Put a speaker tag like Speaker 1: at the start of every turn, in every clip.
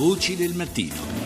Speaker 1: Voci del mattino.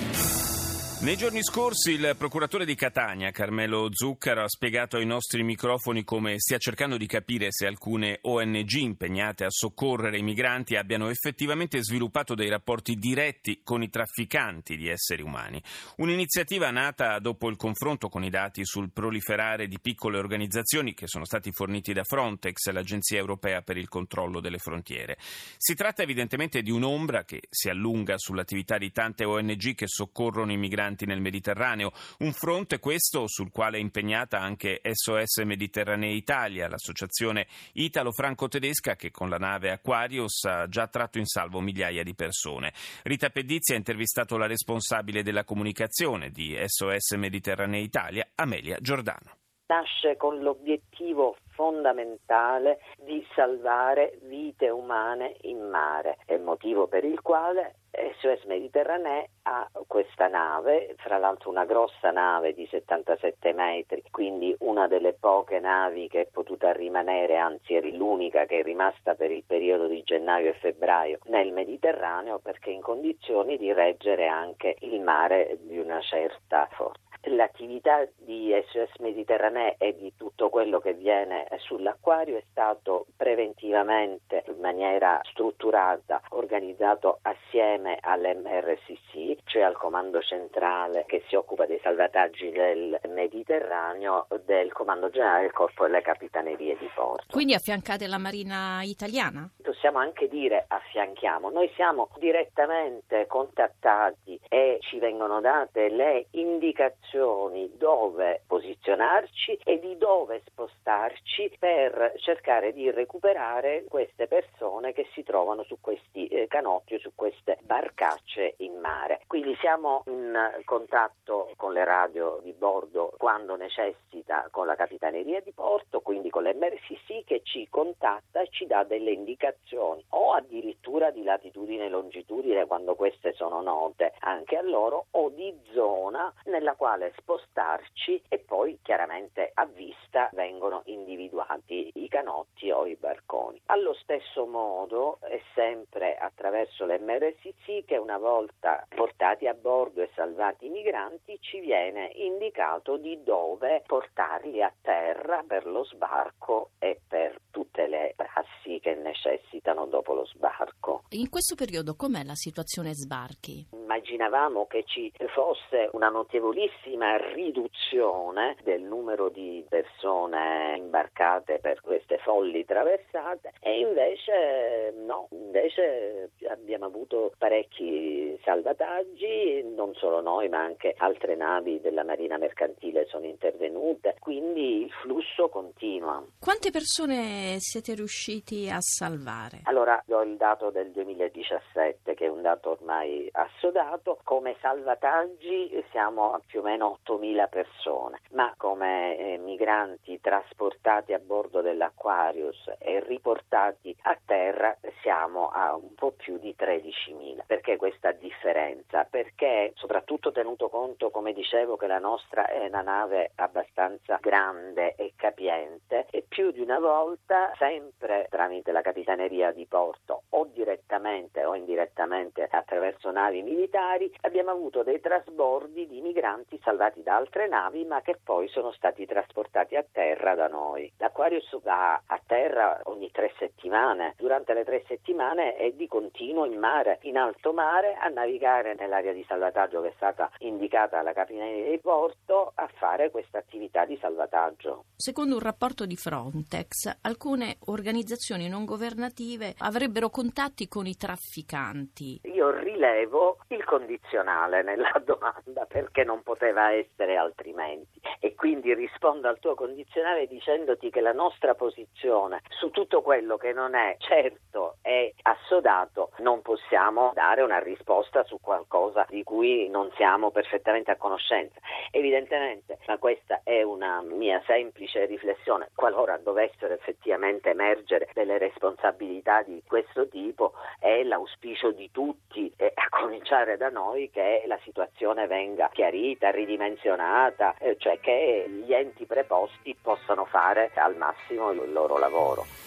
Speaker 2: Nei giorni scorsi il procuratore di Catania, Carmelo Zuccaro, ha spiegato ai nostri microfoni come stia cercando di capire se alcune ONG impegnate a soccorrere i migranti abbiano effettivamente sviluppato dei rapporti diretti con i trafficanti di esseri umani. Un'iniziativa nata dopo il confronto con i dati sul proliferare di piccole organizzazioni che sono stati forniti da Frontex, l'Agenzia europea per il controllo delle frontiere. Si tratta evidentemente di un'ombra che si allunga sull'attività di tante ONG che soccorrono i migranti migranti nel Mediterraneo. Un fronte questo sul quale è impegnata anche SOS Mediterranea Italia, l'associazione italo-franco-tedesca che con la nave Aquarius ha già tratto in salvo migliaia di persone. Rita Pedizzi ha intervistato la responsabile della comunicazione di SOS Mediterranea Italia, Amelia Giordano
Speaker 3: nasce con l'obiettivo fondamentale di salvare vite umane in mare, è motivo per il quale SOS Mediterranee ha questa nave, fra l'altro una grossa nave di 77 metri, quindi una delle poche navi che è potuta rimanere, anzi è l'unica che è rimasta per il periodo di gennaio e febbraio nel Mediterraneo perché in condizioni di reggere anche il mare di una certa forza l'attività di SOS Mediterranee e di tutto quello che viene sull'acquario è stato preventivamente in maniera strutturata organizzato assieme all'MRCC, cioè al comando centrale che si occupa dei salvataggi del Mediterraneo del comando generale del corpo delle capitanerie di porto.
Speaker 4: Quindi affiancate la Marina italiana?
Speaker 3: Possiamo anche dire affianchiamo, noi siamo direttamente contattati e ci vengono date le indicazioni dove posizionarci e di dove spostarci per cercare di recuperare queste persone che si trovano su questi eh, canotti o su queste barcacce in mare. Quindi siamo in contatto con le radio di bordo quando necessita con la capitaneria di porto, quindi con l'MRCC che ci contatta e ci dà delle indicazioni o addirittura di latitudine e longitudine quando queste sono note anche a loro o di zona nella quale spostarci e poi chiaramente a vista vengono individuati i canotti o i barconi. Allo stesso modo è sempre attraverso l'MRCC che una volta portati a bordo e salvati i migranti ci viene indicato di dove portarli a terra per lo sbarco e per tutte le prassi che necessitano dopo lo sbarco.
Speaker 4: In questo periodo com'è la situazione sbarchi?
Speaker 3: Immaginavamo che ci fosse una notevolissima riduzione del numero di persone imbarcate per queste folli traversate e invece no, invece abbiamo avuto parecchi salvataggi, non solo noi ma anche altre navi della Marina Mercantile sono intervenute, quindi il flusso continua.
Speaker 4: Quante persone siete riusciti a salvare?
Speaker 3: Allora do il dato del 2017 che è un dato ormai assodato, come salvataggi siamo a più o meno 8.000 persone, ma come eh, migranti trasportati a bordo dell'Aquarius e riportati a terra siamo a un po' più di 13.000. Perché questa differenza? Perché soprattutto tenuto conto, come dicevo, che la nostra è una nave abbastanza grande e capiente e più di una volta, sempre tramite la capitaneria di porto o direttamente o indirettamente attraverso navi militari, abbiamo avuto dei trasbordi di migranti salvati da altre navi ma che poi sono stati trasportati a terra da noi. L'Aquarius va a terra ogni tre settimane, durante le tre settimane è di continuo in mare, in alto mare, a navigare nell'area di salvataggio che è stata indicata alla Capitaneria di Porto a fare questa attività di salvataggio.
Speaker 4: Secondo un rapporto di Frontex, alcune organizzazioni non governative avrebbero contatti con i trafficanti.
Speaker 3: Io rilevo il condizionale nella domanda perché non poteva essere altrimenti e quindi rispondo al tuo condizionale dicendoti che la nostra posizione su tutto quello che non è certo e assodato non possiamo dare una risposta su qualcosa di cui non siamo perfettamente a conoscenza. Evidentemente, ma questa è una mia semplice riflessione, qualora dovessero effettivamente emergere delle responsabilità di questo tipo, è l'auspicio di tutti, eh, a cominciare da noi, che la situazione venga chiarita, ridimensionata, eh, cioè che gli enti preposti possano fare al massimo il loro lavoro.